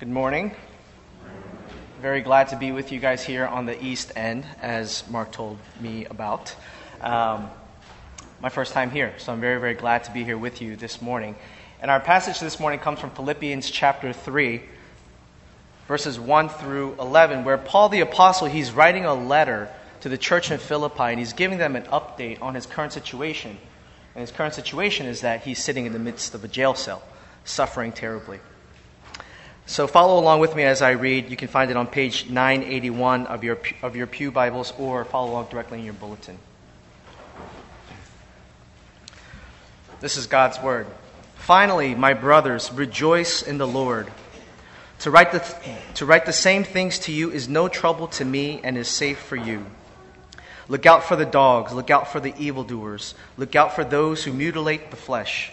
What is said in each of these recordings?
Good morning. Very glad to be with you guys here on the East End, as Mark told me about. Um, my first time here, so I'm very, very glad to be here with you this morning. And our passage this morning comes from Philippians chapter 3, verses 1 through 11, where Paul the Apostle, he's writing a letter to the church in Philippi, and he's giving them an update on his current situation. And his current situation is that he's sitting in the midst of a jail cell, suffering terribly. So follow along with me as I read. You can find it on page 981 of your, of your Pew Bibles or follow along directly in your bulletin. This is God's Word. Finally, my brothers, rejoice in the Lord. To write, the, to write the same things to you is no trouble to me and is safe for you. Look out for the dogs, look out for the evildoers, look out for those who mutilate the flesh.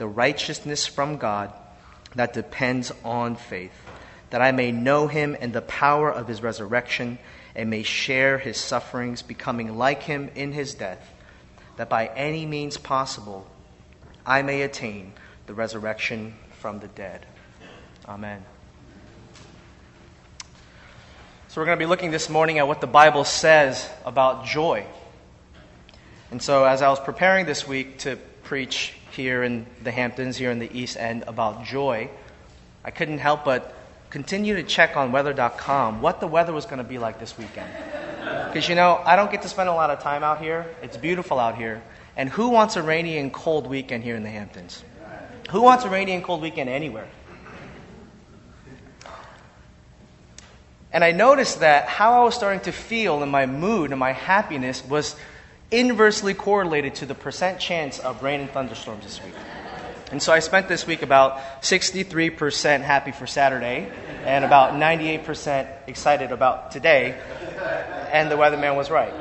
the righteousness from God that depends on faith, that I may know him and the power of his resurrection and may share his sufferings, becoming like him in his death, that by any means possible I may attain the resurrection from the dead. Amen. So, we're going to be looking this morning at what the Bible says about joy. And so, as I was preparing this week to preach here in the Hamptons, here in the East End, about joy, I couldn't help but continue to check on weather.com what the weather was going to be like this weekend. Because, you know, I don't get to spend a lot of time out here. It's beautiful out here. And who wants a rainy and cold weekend here in the Hamptons? Who wants a rainy and cold weekend anywhere? And I noticed that how I was starting to feel in my mood and my happiness was inversely correlated to the percent chance of rain and thunderstorms this week. And so I spent this week about 63% happy for Saturday and about 98% excited about today. And the weatherman was right.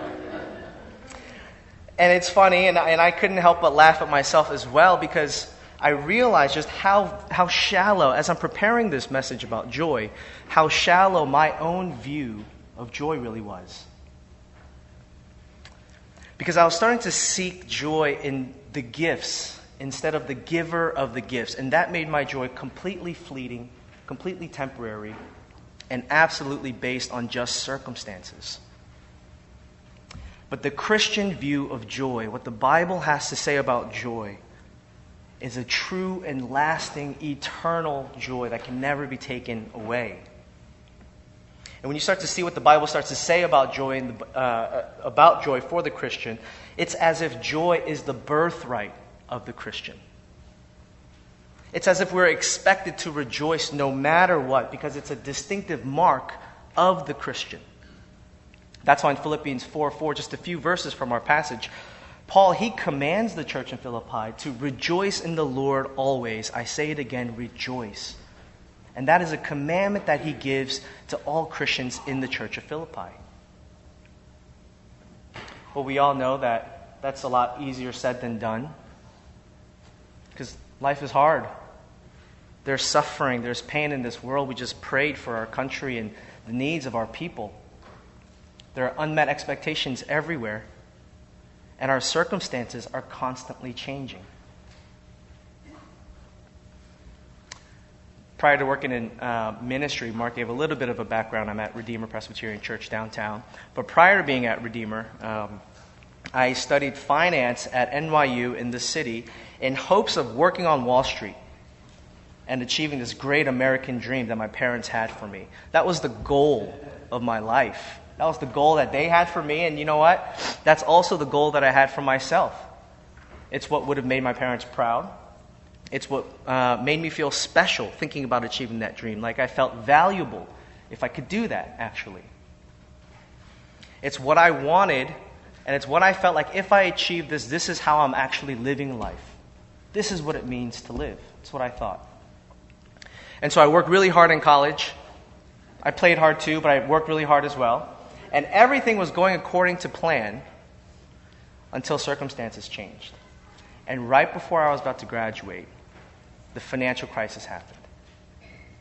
And it's funny, and I, and I couldn't help but laugh at myself as well because I realized just how, how shallow, as I'm preparing this message about joy, how shallow my own view of joy really was because I was starting to seek joy in the gifts instead of the giver of the gifts. And that made my joy completely fleeting, completely temporary, and absolutely based on just circumstances. But the Christian view of joy, what the Bible has to say about joy, is a true and lasting, eternal joy that can never be taken away. And when you start to see what the Bible starts to say about joy, the, uh, uh, about joy for the Christian, it's as if joy is the birthright of the Christian. It's as if we're expected to rejoice no matter what, because it's a distinctive mark of the Christian. That's why in Philippians 4 4, just a few verses from our passage, Paul, he commands the church in Philippi to rejoice in the Lord always. I say it again, rejoice. And that is a commandment that he gives to all Christians in the church of Philippi. Well, we all know that that's a lot easier said than done because life is hard. There's suffering, there's pain in this world. We just prayed for our country and the needs of our people. There are unmet expectations everywhere, and our circumstances are constantly changing. Prior to working in uh, ministry, Mark gave a little bit of a background. I'm at Redeemer Presbyterian Church downtown. But prior to being at Redeemer, um, I studied finance at NYU in the city in hopes of working on Wall Street. and achieving this great American dream that my parents had for me. That was the goal of my life. That was the goal that they had for me, and you know what? That's also the goal that I had for myself. It's what would have made my parents proud. It's what uh, made me feel special thinking about achieving that dream. Like I felt valuable if I could do that, actually. It's what I wanted, and it's what I felt like if I achieved this, this is how I'm actually living life. This is what it means to live. It's what I thought. And so I worked really hard in college. I played hard too, but I worked really hard as well. And everything was going according to plan until circumstances changed. And right before I was about to graduate, the financial crisis happened.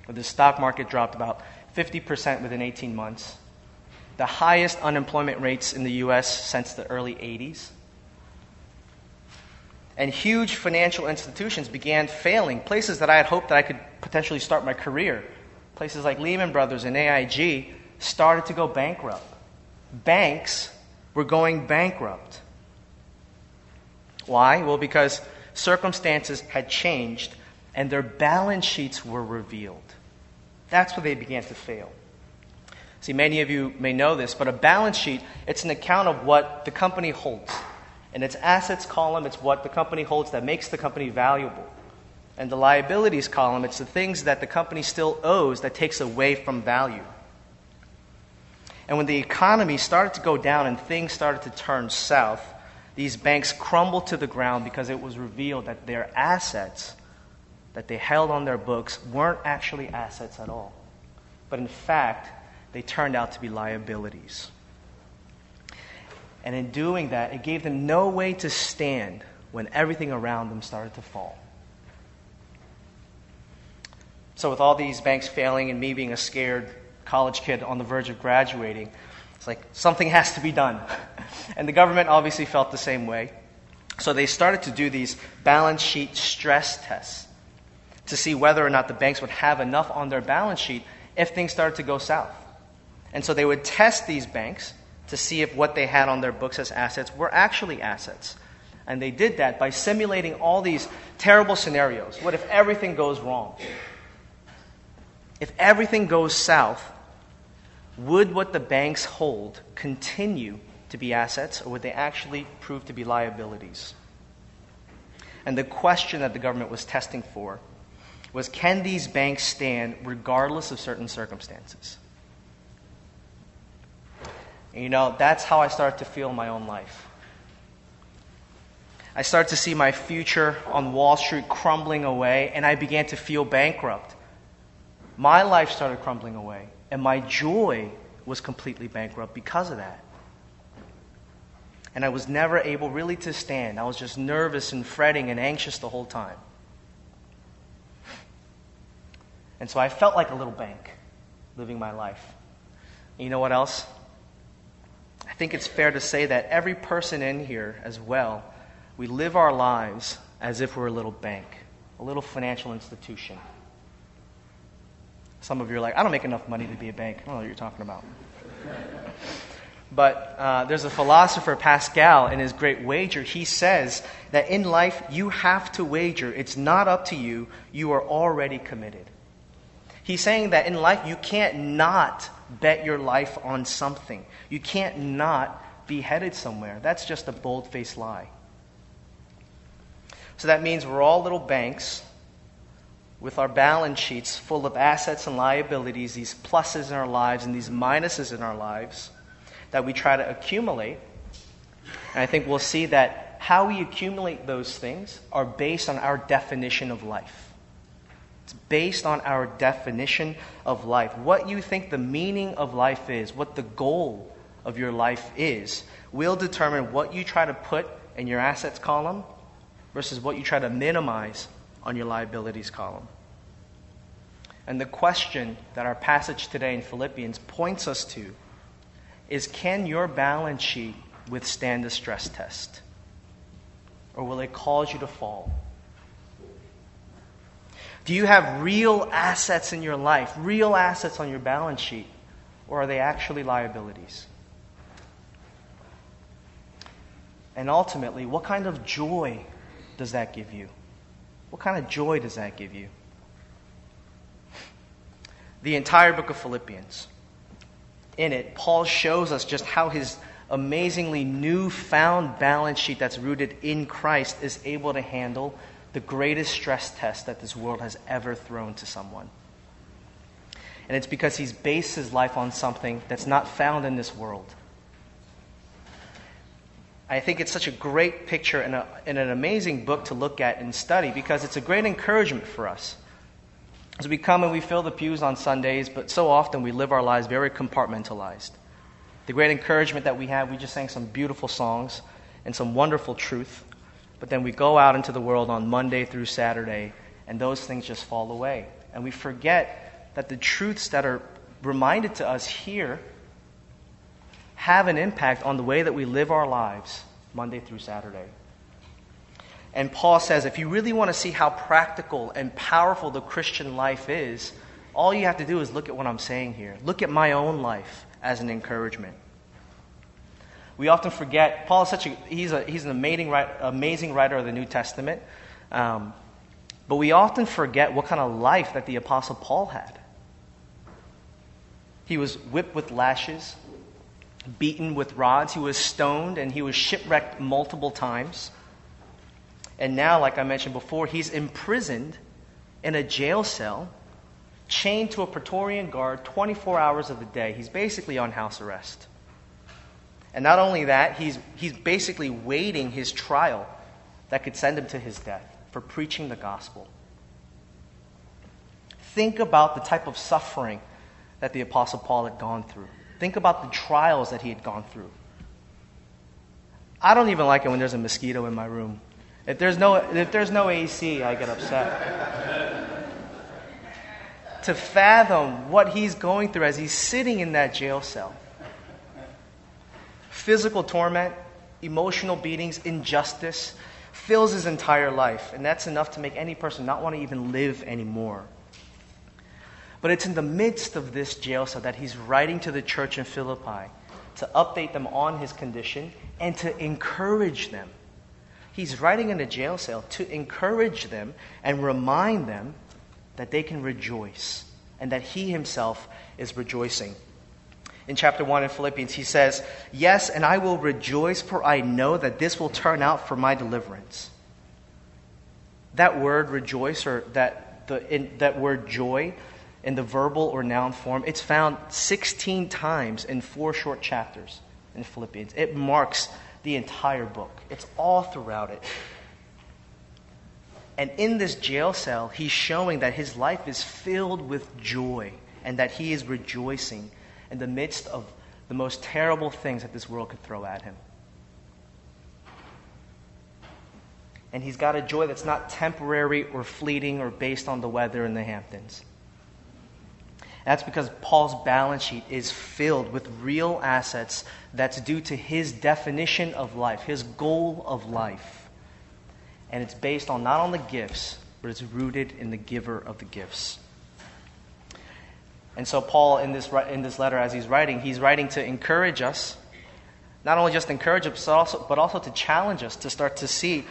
The stock market dropped about 50% within 18 months, the highest unemployment rates in the US since the early 80s and huge financial institutions began failing. Places that I had hoped that I could potentially start my career, places like Lehman Brothers and AIG, started to go bankrupt. Banks were going bankrupt. Why? Well, because circumstances had changed and their balance sheets were revealed. That's where they began to fail. See, many of you may know this, but a balance sheet, it's an account of what the company holds. In its assets column, it's what the company holds that makes the company valuable. And the liabilities column, it's the things that the company still owes that takes away from value. And when the economy started to go down and things started to turn south, these banks crumbled to the ground because it was revealed that their assets that they held on their books weren't actually assets at all. But in fact, they turned out to be liabilities. And in doing that, it gave them no way to stand when everything around them started to fall. So, with all these banks failing and me being a scared college kid on the verge of graduating, it's like something has to be done. and the government obviously felt the same way. So, they started to do these balance sheet stress tests to see whether or not the banks would have enough on their balance sheet if things started to go south. And so, they would test these banks to see if what they had on their books as assets were actually assets. And they did that by simulating all these terrible scenarios. What if everything goes wrong? If everything goes south, would what the banks hold continue to be assets, or would they actually prove to be liabilities? And the question that the government was testing for was can these banks stand regardless of certain circumstances? And you know, that's how I started to feel my own life. I started to see my future on Wall Street crumbling away, and I began to feel bankrupt. My life started crumbling away, and my joy was completely bankrupt because of that. And I was never able really to stand. I was just nervous and fretting and anxious the whole time. And so I felt like a little bank living my life. And you know what else? I think it's fair to say that every person in here as well, we live our lives as if we're a little bank, a little financial institution. Some of you are like, I don't make enough money to be a bank. I don't know what you're talking about. But uh, there's a philosopher, Pascal, in his great wager. He says that in life, you have to wager. It's not up to you, you are already committed. He's saying that in life, you can't not bet your life on something. You can't not be headed somewhere. That's just a bold faced lie. So that means we're all little banks with our balance sheets full of assets and liabilities, these pluses in our lives and these minuses in our lives that we try to accumulate. And I think we'll see that how we accumulate those things are based on our definition of life. It's based on our definition of life. What you think the meaning of life is, what the goal of your life is, will determine what you try to put in your assets column versus what you try to minimize on your liabilities column. And the question that our passage today in Philippians points us to is can your balance sheet withstand the stress test? Or will it cause you to fall? Do you have real assets in your life, real assets on your balance sheet, or are they actually liabilities? And ultimately, what kind of joy does that give you? What kind of joy does that give you? the entire book of Philippians. In it, Paul shows us just how his amazingly newfound balance sheet that's rooted in Christ is able to handle the greatest stress test that this world has ever thrown to someone. And it's because he's based his life on something that's not found in this world. I think it's such a great picture and, a, and an amazing book to look at and study because it's a great encouragement for us. As we come and we fill the pews on Sundays, but so often we live our lives very compartmentalized. The great encouragement that we have, we just sang some beautiful songs and some wonderful truth, but then we go out into the world on Monday through Saturday, and those things just fall away. And we forget that the truths that are reminded to us here have an impact on the way that we live our lives Monday through Saturday. And Paul says if you really want to see how practical and powerful the Christian life is, all you have to do is look at what I'm saying here. Look at my own life as an encouragement. We often forget, Paul is such a, he's, a, he's an amazing, amazing writer of the New Testament. Um, but we often forget what kind of life that the Apostle Paul had. He was whipped with lashes, beaten with rods. He was stoned and he was shipwrecked multiple times. And now, like I mentioned before, he's imprisoned in a jail cell, chained to a Praetorian guard 24 hours of the day. He's basically on house arrest. And not only that, he's, he's basically waiting his trial that could send him to his death for preaching the gospel. Think about the type of suffering that the Apostle Paul had gone through. Think about the trials that he had gone through. I don't even like it when there's a mosquito in my room. If there's no, if there's no AC, I get upset. to fathom what he's going through as he's sitting in that jail cell physical torment, emotional beatings, injustice fills his entire life. And that's enough to make any person not want to even live anymore. But it's in the midst of this jail cell that he's writing to the church in Philippi to update them on his condition and to encourage them. He's writing in a jail cell to encourage them and remind them that they can rejoice and that he himself is rejoicing. In chapter 1 in Philippians, he says, Yes, and I will rejoice, for I know that this will turn out for my deliverance. That word rejoice, or that, the, in, that word joy, in the verbal or noun form. It's found 16 times in four short chapters in Philippians. It marks the entire book, it's all throughout it. And in this jail cell, he's showing that his life is filled with joy and that he is rejoicing in the midst of the most terrible things that this world could throw at him. And he's got a joy that's not temporary or fleeting or based on the weather in the Hamptons. That's because Paul's balance sheet is filled with real assets that's due to his definition of life, his goal of life. And it's based on not on the gifts, but it's rooted in the giver of the gifts. And so, Paul, in this, in this letter, as he's writing, he's writing to encourage us, not only just encourage us, but also, but also to challenge us to start to see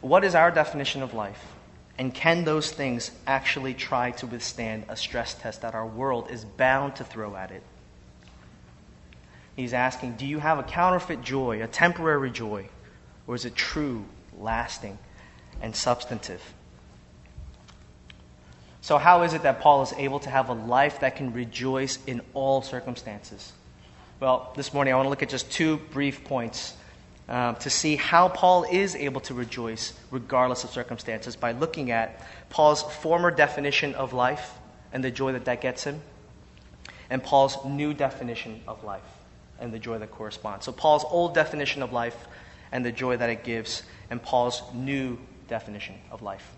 what is our definition of life and can those things actually try to withstand a stress test that our world is bound to throw at it? He's asking, do you have a counterfeit joy, a temporary joy, or is it true, lasting, and substantive? So, how is it that Paul is able to have a life that can rejoice in all circumstances? Well, this morning I want to look at just two brief points uh, to see how Paul is able to rejoice regardless of circumstances by looking at Paul's former definition of life and the joy that that gets him, and Paul's new definition of life and the joy that corresponds. So, Paul's old definition of life and the joy that it gives, and Paul's new definition of life.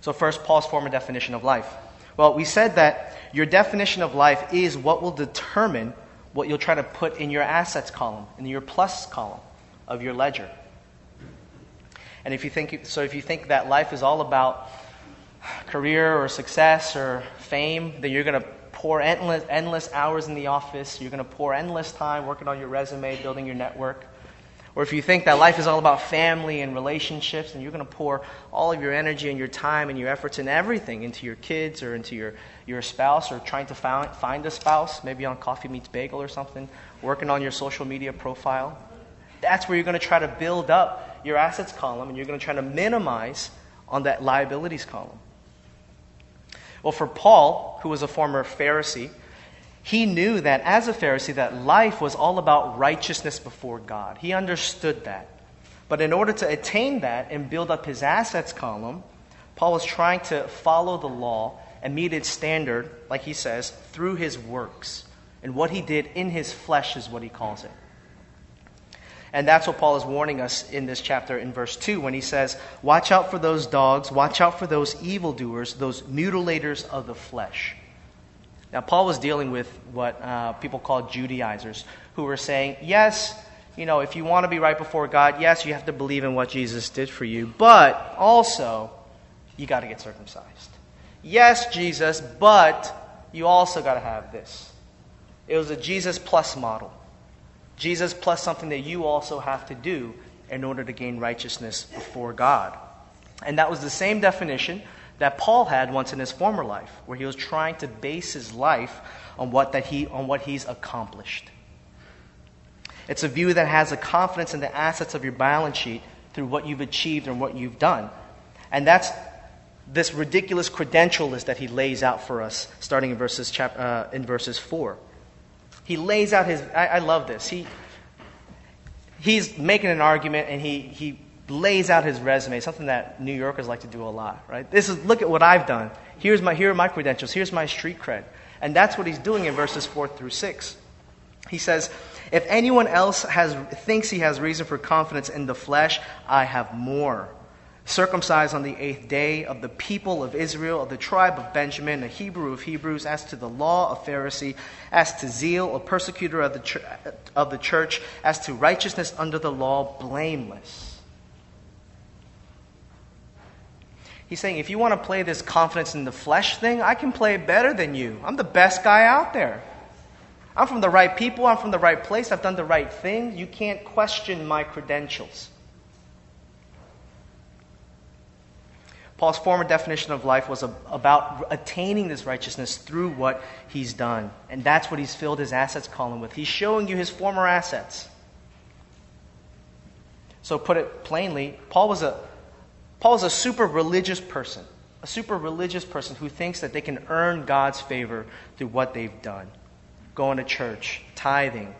So, first, Paul's former definition of life. Well, we said that your definition of life is what will determine what you'll try to put in your assets column, in your plus column of your ledger. And if you think so, if you think that life is all about career or success or fame, then you're going to pour endless, endless hours in the office. You're going to pour endless time working on your resume, building your network. Or if you think that life is all about family and relationships and you're going to pour all of your energy and your time and your efforts and everything into your kids or into your, your spouse or trying to find, find a spouse, maybe on Coffee Meets Bagel or something, working on your social media profile, that's where you're going to try to build up your assets column and you're going to try to minimize on that liabilities column. Well, for Paul, who was a former Pharisee, he knew that as a Pharisee that life was all about righteousness before God. He understood that. But in order to attain that and build up his assets column, Paul was trying to follow the law and meet its standard, like he says, through his works. And what he did in his flesh is what he calls it. And that's what Paul is warning us in this chapter in verse 2 when he says, Watch out for those dogs, watch out for those evildoers, those mutilators of the flesh. Now, Paul was dealing with what uh, people call Judaizers, who were saying, Yes, you know, if you want to be right before God, yes, you have to believe in what Jesus did for you, but also, you got to get circumcised. Yes, Jesus, but you also got to have this. It was a Jesus plus model. Jesus plus something that you also have to do in order to gain righteousness before God. And that was the same definition that Paul had once in his former life, where he was trying to base his life on what, that he, on what he's accomplished. It's a view that has a confidence in the assets of your balance sheet through what you've achieved and what you've done. And that's this ridiculous credential list that he lays out for us, starting in verses, chap- uh, in verses 4. He lays out his, I, I love this. He, he's making an argument and he, he lays out his resume, something that New Yorkers like to do a lot, right? This is, look at what I've done. Here's my, here are my credentials. Here's my street cred. And that's what he's doing in verses 4 through 6. He says, If anyone else has, thinks he has reason for confidence in the flesh, I have more circumcised on the eighth day, of the people of Israel, of the tribe of Benjamin, a Hebrew of Hebrews, as to the law, a Pharisee, as to zeal, a persecutor of the, ch- of the church, as to righteousness under the law, blameless. He's saying, if you want to play this confidence in the flesh thing, I can play it better than you. I'm the best guy out there. I'm from the right people, I'm from the right place, I've done the right thing. You can't question my credentials. Paul's former definition of life was about attaining this righteousness through what he's done. And that's what he's filled his assets column with. He's showing you his former assets. So, put it plainly, Paul was a, Paul was a super religious person, a super religious person who thinks that they can earn God's favor through what they've done going to church, tithing,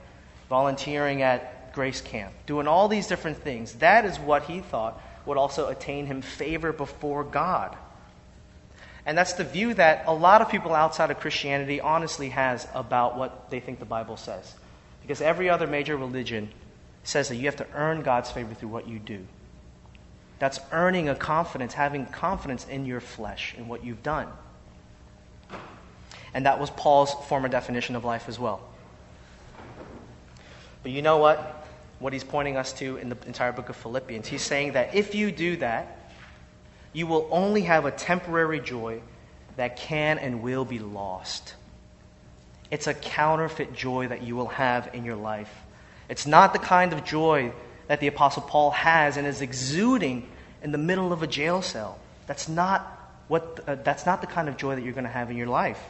volunteering at Grace Camp, doing all these different things. That is what he thought would also attain him favor before God. And that's the view that a lot of people outside of Christianity honestly has about what they think the Bible says. Because every other major religion says that you have to earn God's favor through what you do. That's earning a confidence, having confidence in your flesh and what you've done. And that was Paul's former definition of life as well. But you know what? what he's pointing us to in the entire book of Philippians. He's saying that if you do that, you will only have a temporary joy that can and will be lost. It's a counterfeit joy that you will have in your life. It's not the kind of joy that the Apostle Paul has and is exuding in the middle of a jail cell. That's not, what, uh, that's not the kind of joy that you're going to have in your life.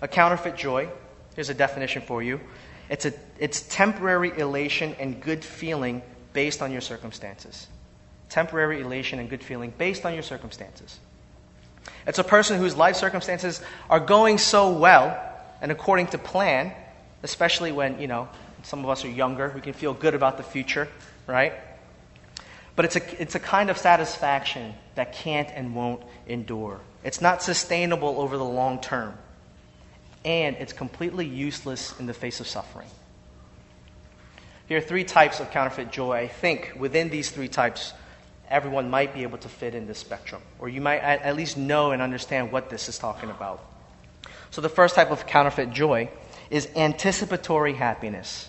A counterfeit joy, here's a definition for you it's, a, it's temporary elation and good feeling based on your circumstances. Temporary elation and good feeling based on your circumstances. It's a person whose life circumstances are going so well and according to plan, especially when, you know, some of us are younger, we can feel good about the future, right? But it's a, it's a kind of satisfaction that can't and won't endure. It's not sustainable over the long term and it's completely useless in the face of suffering. Here are three types of counterfeit joy. I think within these three types, everyone might be able to fit in this spectrum, or you might at least know and understand what this is talking about. So, the first type of counterfeit joy is anticipatory happiness.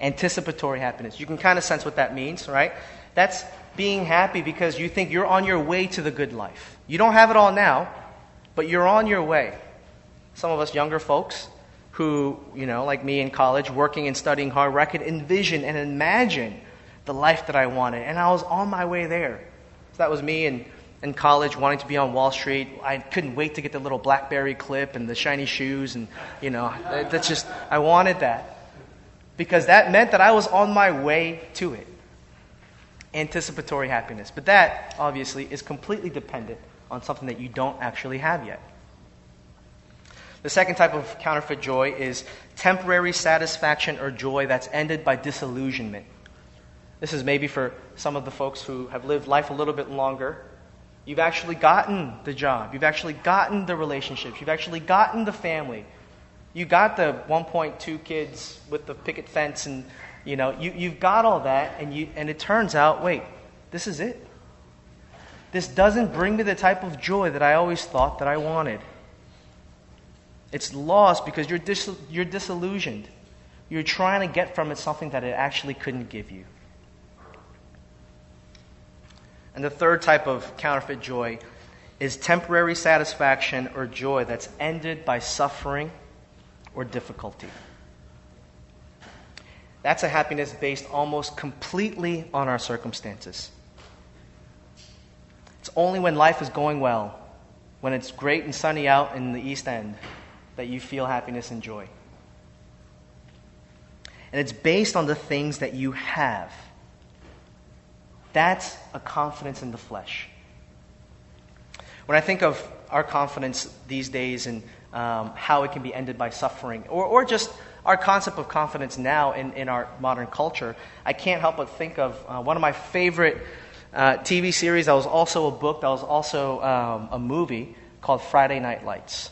Anticipatory happiness. You can kind of sense what that means, right? That's being happy because you think you're on your way to the good life. You don't have it all now, but you're on your way some of us younger folks, who, you know, like me in college, working and studying hard, where I could envision and imagine the life that I wanted. And I was on my way there. So that was me in, in college, wanting to be on Wall Street. I couldn't wait to get the little Blackberry clip and the shiny shoes. And, you know, that's just, I wanted that. Because that meant that I was on my way to it. Anticipatory happiness. But that, obviously, is completely dependent on something that you don't actually have yet. The second type of counterfeit joy is temporary satisfaction or joy that's ended by disillusionment. This is maybe for some of the folks who have lived life a little bit longer. You've actually gotten the job. You've actually gotten the relationships. You've actually gotten the family. You got the 1.2 kids with the picket fence, and you know you, you've got all that, and you and it turns out, wait, this is it. This doesn't bring me the type of joy that I always thought that I wanted. It's lost because you're, dis- you're disillusioned. You're trying to get from it something that it actually couldn't give you. And the third type of counterfeit joy is temporary satisfaction or joy that's ended by suffering or difficulty. That's a happiness based almost completely on our circumstances. It's only when life is going well, when it's great and sunny out in the East End, that you feel happiness and joy. And it's based on the things that you have. That's a confidence in the flesh. When I think of our confidence these days and um, how it can be ended by suffering, or, or just our concept of confidence now in, in our modern culture, I can't help but think of uh, one of my favorite uh, TV series that was also a book, that was also um, a movie called Friday Night Lights.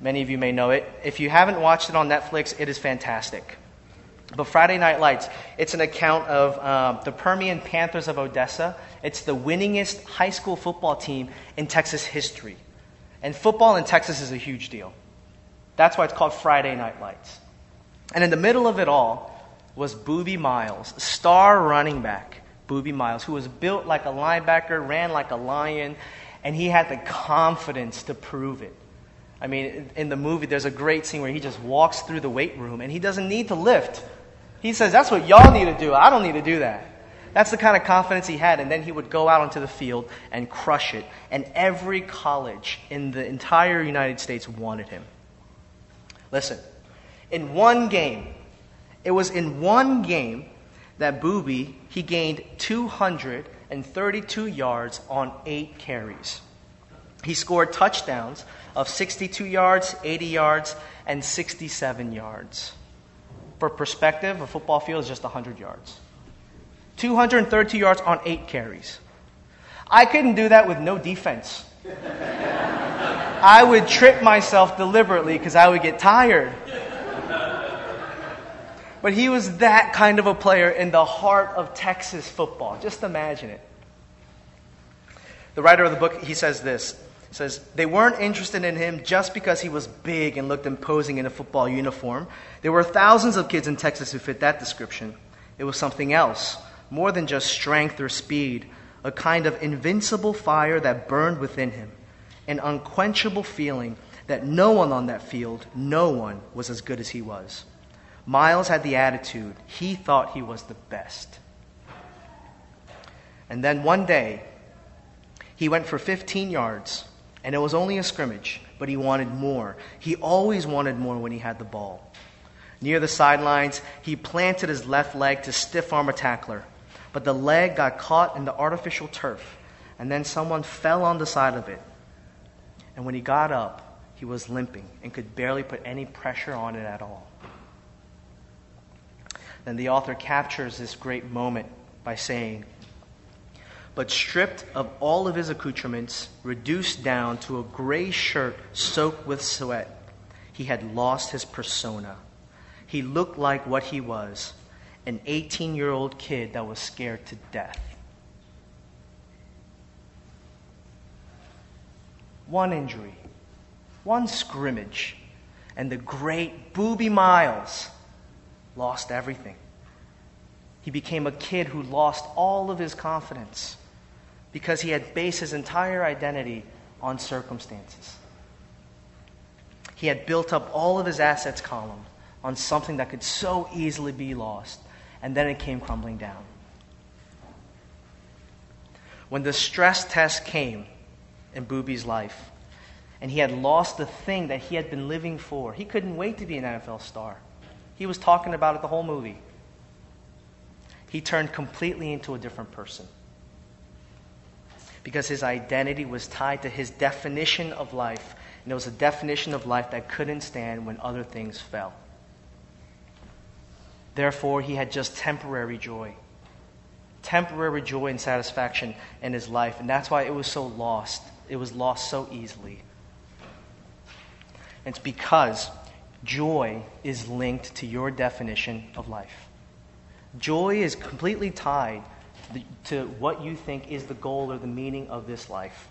Many of you may know it. If you haven't watched it on Netflix, it is fantastic. But Friday Night Lights, it's an account of um, the Permian Panthers of Odessa. It's the winningest high school football team in Texas history. And football in Texas is a huge deal. That's why it's called Friday Night Lights. And in the middle of it all was Boobie Miles, star running back Boobie Miles, who was built like a linebacker, ran like a lion, and he had the confidence to prove it. I mean, in the movie, there's a great scene where he just walks through the weight room and he doesn't need to lift. He says, That's what y'all need to do. I don't need to do that. That's the kind of confidence he had. And then he would go out onto the field and crush it. And every college in the entire United States wanted him. Listen, in one game, it was in one game that Boobie, he gained 232 yards on eight carries. He scored touchdowns of 62 yards, 80 yards, and 67 yards. For perspective, a football field is just 100 yards. 232 yards on eight carries. I couldn't do that with no defense. I would trip myself deliberately because I would get tired. But he was that kind of a player in the heart of Texas football. Just imagine it. The writer of the book, he says this. He says, They weren't interested in him just because he was big and looked imposing in a football uniform. There were thousands of kids in Texas who fit that description. It was something else, more than just strength or speed, a kind of invincible fire that burned within him, an unquenchable feeling that no one on that field, no one was as good as he was. Miles had the attitude, he thought he was the best. And then one day, he went for 15 yards, and it was only a scrimmage, but he wanted more. He always wanted more when he had the ball. Near the sidelines, he planted his left leg to stiff arm a tackler, but the leg got caught in the artificial turf, and then someone fell on the side of it. And when he got up, he was limping and could barely put any pressure on it at all. Then the author captures this great moment by saying, But stripped of all of his accoutrements, reduced down to a gray shirt soaked with sweat, he had lost his persona. He looked like what he was an 18 year old kid that was scared to death. One injury, one scrimmage, and the great Boobie Miles lost everything. He became a kid who lost all of his confidence because he had based his entire identity on circumstances. He had built up all of his assets column on something that could so easily be lost, and then it came crumbling down. When the stress test came in Boobie's life, and he had lost the thing that he had been living for, he couldn't wait to be an NFL star. He was talking about it the whole movie. He turned completely into a different person because his identity was tied to his definition of life. And it was a definition of life that couldn't stand when other things fell. Therefore, he had just temporary joy. Temporary joy and satisfaction in his life. And that's why it was so lost. It was lost so easily. It's because joy is linked to your definition of life. Joy is completely tied to what you think is the goal or the meaning of this life.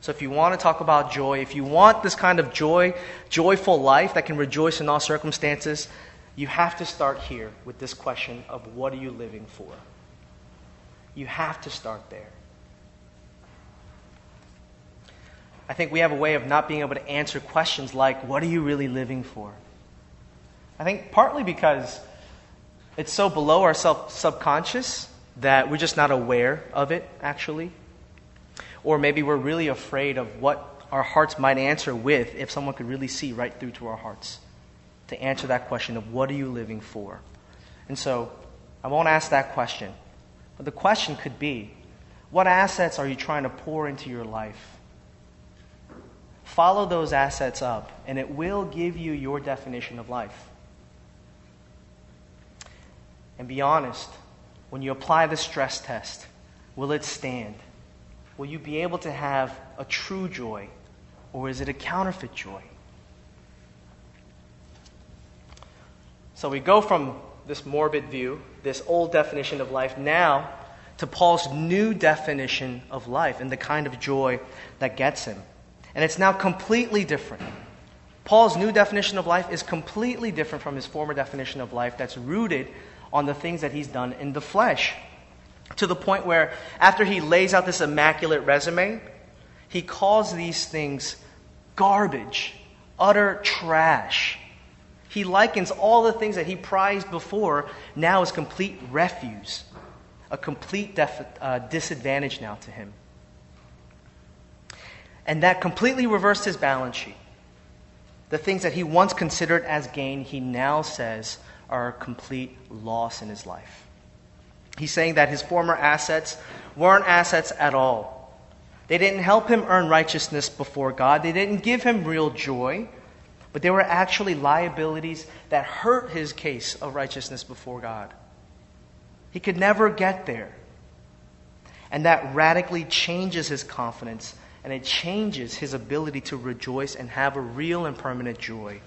So, if you want to talk about joy, if you want this kind of joy, joyful life that can rejoice in all circumstances, you have to start here with this question of what are you living for? You have to start there. I think we have a way of not being able to answer questions like, what are you really living for? I think partly because it's so below our self subconscious that we're just not aware of it, actually. Or maybe we're really afraid of what our hearts might answer with if someone could really see right through to our hearts to answer that question of what are you living for? And so I won't ask that question. But the question could be what assets are you trying to pour into your life? Follow those assets up, and it will give you your definition of life. And be honest, when you apply the stress test, will it stand? Will you be able to have a true joy, or is it a counterfeit joy? So we go from this morbid view, this old definition of life, now to Paul's new definition of life and the kind of joy that gets him. And it's now completely different. Paul's new definition of life is completely different from his former definition of life that's rooted on the things that he's done in the flesh. To the point where, after he lays out this immaculate resume, he calls these things garbage, utter trash. He likens all the things that he prized before now as complete refuse, a complete def- uh, disadvantage now to him. And that completely reversed his balance sheet. The things that he once considered as gain, he now says are a complete loss in his life. He's saying that his former assets weren't assets at all. They didn't help him earn righteousness before God, they didn't give him real joy, but they were actually liabilities that hurt his case of righteousness before God. He could never get there. And that radically changes his confidence and it changes his ability to rejoice and have a real and permanent joy.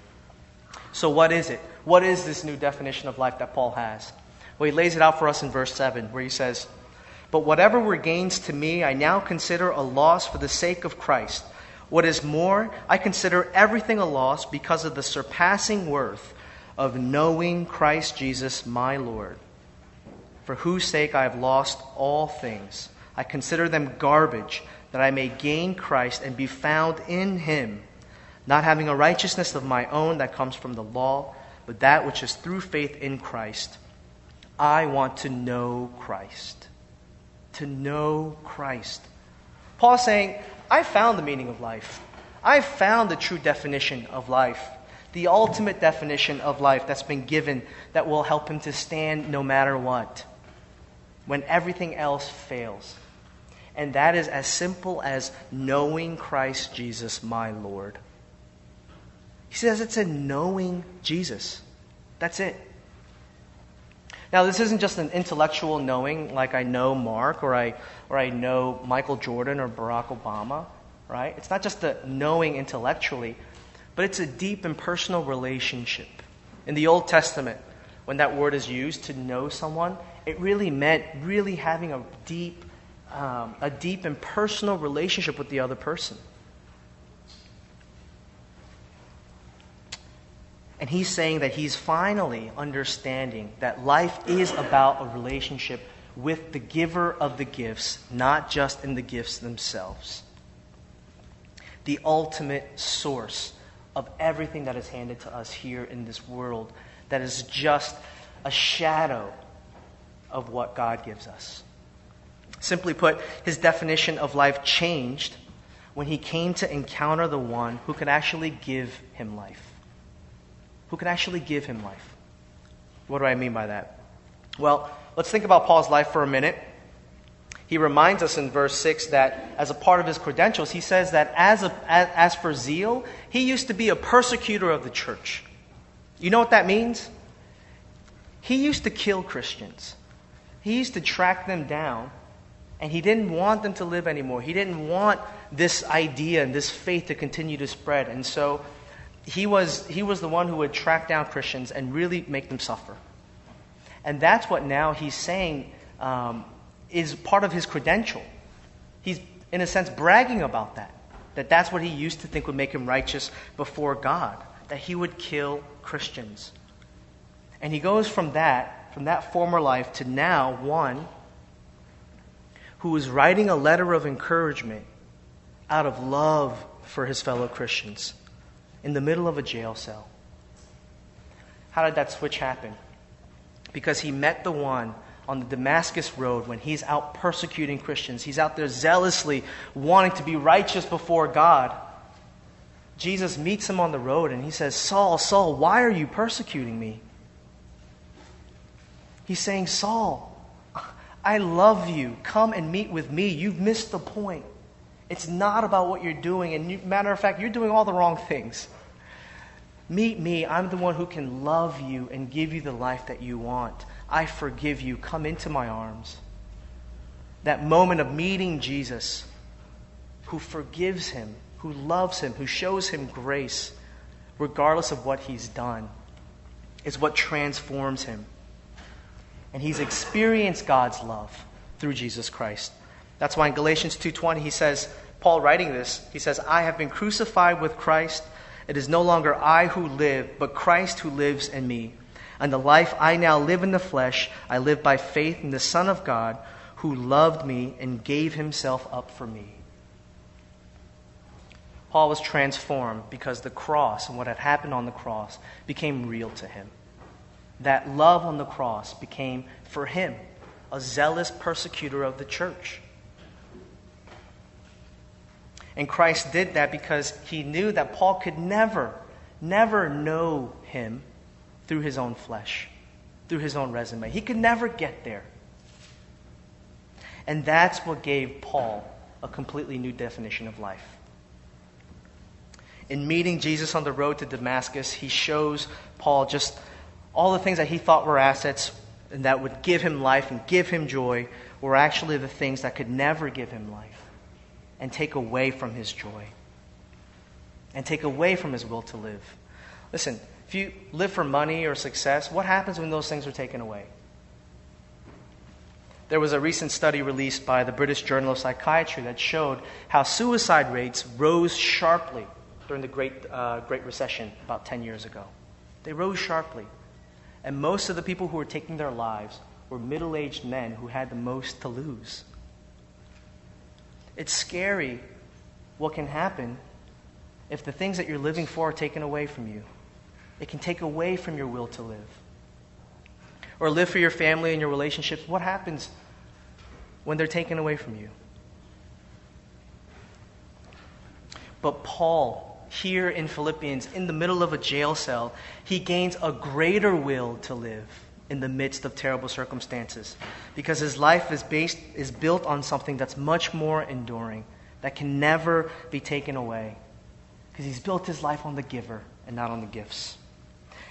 So, what is it? What is this new definition of life that Paul has? Well, he lays it out for us in verse 7, where he says, But whatever were gains to me, I now consider a loss for the sake of Christ. What is more, I consider everything a loss because of the surpassing worth of knowing Christ Jesus my Lord, for whose sake I have lost all things. I consider them garbage that I may gain Christ and be found in him, not having a righteousness of my own that comes from the law, but that which is through faith in Christ. I want to know Christ. To know Christ. Paul saying, I found the meaning of life. I found the true definition of life, the ultimate definition of life that's been given that will help him to stand no matter what, when everything else fails. And that is as simple as knowing Christ Jesus, my Lord. He says it's a knowing Jesus. That's it. Now, this isn't just an intellectual knowing, like I know Mark or I, or I know Michael Jordan or Barack Obama, right? It's not just the knowing intellectually, but it's a deep and personal relationship. In the Old Testament, when that word is used to know someone, it really meant really having a deep um, a deep and personal relationship with the other person. And he's saying that he's finally understanding that life is about a relationship with the giver of the gifts, not just in the gifts themselves. The ultimate source of everything that is handed to us here in this world that is just a shadow of what God gives us. Simply put, his definition of life changed when he came to encounter the one who could actually give him life. Who could actually give him life. What do I mean by that? Well, let's think about Paul's life for a minute. He reminds us in verse 6 that as a part of his credentials, he says that as, a, as, as for zeal, he used to be a persecutor of the church. You know what that means? He used to kill Christians, he used to track them down, and he didn't want them to live anymore. He didn't want this idea and this faith to continue to spread. And so he was, he was the one who would track down Christians and really make them suffer. And that's what now he's saying um, is part of his credential. He's, in a sense, bragging about that. That that's what he used to think would make him righteous before God. That he would kill Christians. And he goes from that, from that former life, to now one who is writing a letter of encouragement out of love for his fellow Christians in the middle of a jail cell. How did that switch happen? Because he met the one on the Damascus road when he's out persecuting Christians. He's out there zealously wanting to be righteous before God. Jesus meets him on the road and he says, Saul, Saul, why are you persecuting me? He's saying, Saul, I love you. Come and meet with me. You've missed the point. It's not about what you're doing. And you, matter of fact, you're doing all the wrong things. Meet me. I'm the one who can love you and give you the life that you want. I forgive you. Come into my arms. That moment of meeting Jesus, who forgives him, who loves him, who shows him grace, regardless of what he's done, is what transforms him. And he's experienced God's love through Jesus Christ. That's why in Galatians 2:20 he says, Paul writing this, he says, "I have been crucified with Christ. It is no longer I who live, but Christ who lives in me." And the life I now live in the flesh, I live by faith in the Son of God who loved me and gave himself up for me. Paul was transformed because the cross and what had happened on the cross became real to him. That love on the cross became, for him, a zealous persecutor of the church. And Christ did that because he knew that Paul could never, never know him through his own flesh, through his own resume. He could never get there. And that's what gave Paul a completely new definition of life. In meeting Jesus on the road to Damascus, he shows Paul just all the things that he thought were assets and that would give him life and give him joy were actually the things that could never give him life and take away from his joy and take away from his will to live. Listen, if you live for money or success, what happens when those things are taken away? There was a recent study released by the British Journal of Psychiatry that showed how suicide rates rose sharply during the Great, uh, Great Recession about 10 years ago. They rose sharply. And most of the people who were taking their lives were middle aged men who had the most to lose. It's scary what can happen if the things that you're living for are taken away from you. It can take away from your will to live. Or live for your family and your relationships. What happens when they're taken away from you? But Paul, here in Philippians, in the middle of a jail cell, he gains a greater will to live in the midst of terrible circumstances because his life is based is built on something that's much more enduring that can never be taken away because he's built his life on the giver and not on the gifts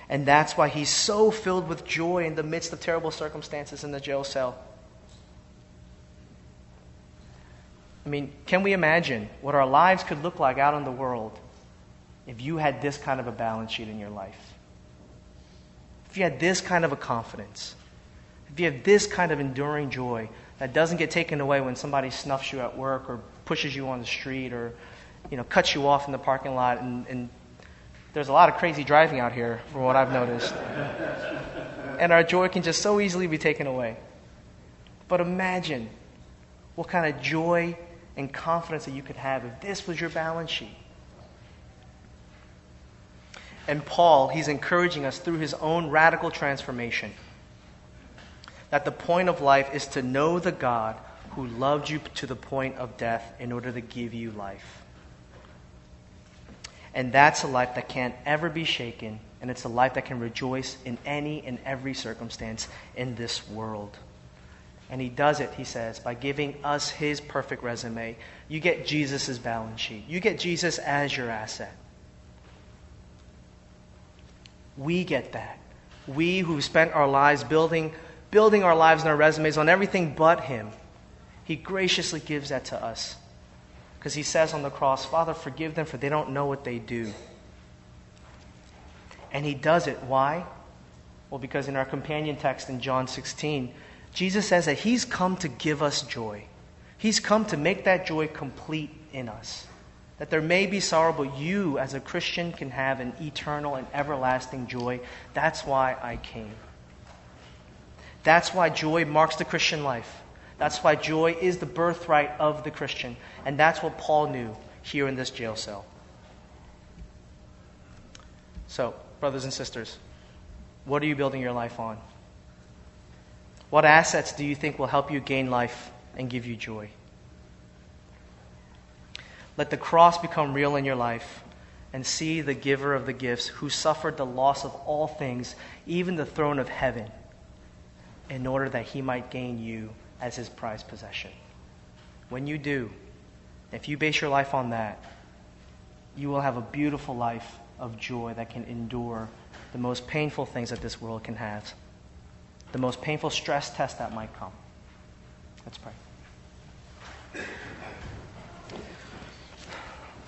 and that's why he's so filled with joy in the midst of terrible circumstances in the jail cell. I mean, can we imagine what our lives could look like out in the world if you had this kind of a balance sheet in your life? If you had this kind of a confidence, if you have this kind of enduring joy that doesn't get taken away when somebody snuffs you at work or pushes you on the street or you know, cuts you off in the parking lot and, and there's a lot of crazy driving out here, from what I've noticed. and our joy can just so easily be taken away. But imagine what kind of joy and confidence that you could have if this was your balance sheet. And Paul, he's encouraging us through his own radical transformation that the point of life is to know the God who loved you to the point of death in order to give you life. And that's a life that can't ever be shaken, and it's a life that can rejoice in any and every circumstance in this world. And he does it, he says, by giving us his perfect resume. You get Jesus' balance sheet, you get Jesus as your asset. We get that. We who spent our lives building, building our lives and our resumes on everything but him, he graciously gives that to us. Because he says on the cross, Father, forgive them, for they don't know what they do. And he does it. Why? Well, because in our companion text in John 16, Jesus says that He's come to give us joy. He's come to make that joy complete in us. That there may be sorrow, but you, as a Christian, can have an eternal and everlasting joy. That's why I came. That's why joy marks the Christian life. That's why joy is the birthright of the Christian. And that's what Paul knew here in this jail cell. So, brothers and sisters, what are you building your life on? What assets do you think will help you gain life and give you joy? Let the cross become real in your life and see the giver of the gifts who suffered the loss of all things, even the throne of heaven, in order that he might gain you as his prized possession. When you do, if you base your life on that, you will have a beautiful life of joy that can endure the most painful things that this world can have the most painful stress test that might come. Let's pray.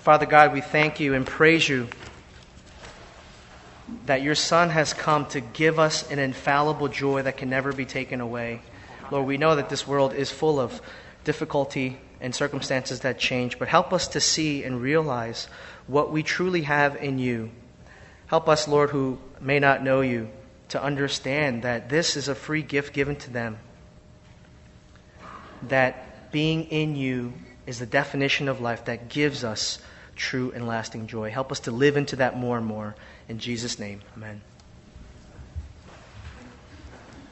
Father God, we thank you and praise you that your Son has come to give us an infallible joy that can never be taken away. Lord, we know that this world is full of difficulty and circumstances that change, but help us to see and realize what we truly have in you. Help us, Lord, who may not know you, to understand that this is a free gift given to them. That being in you is the definition of life that gives us true and lasting joy. Help us to live into that more and more. In Jesus' name, amen.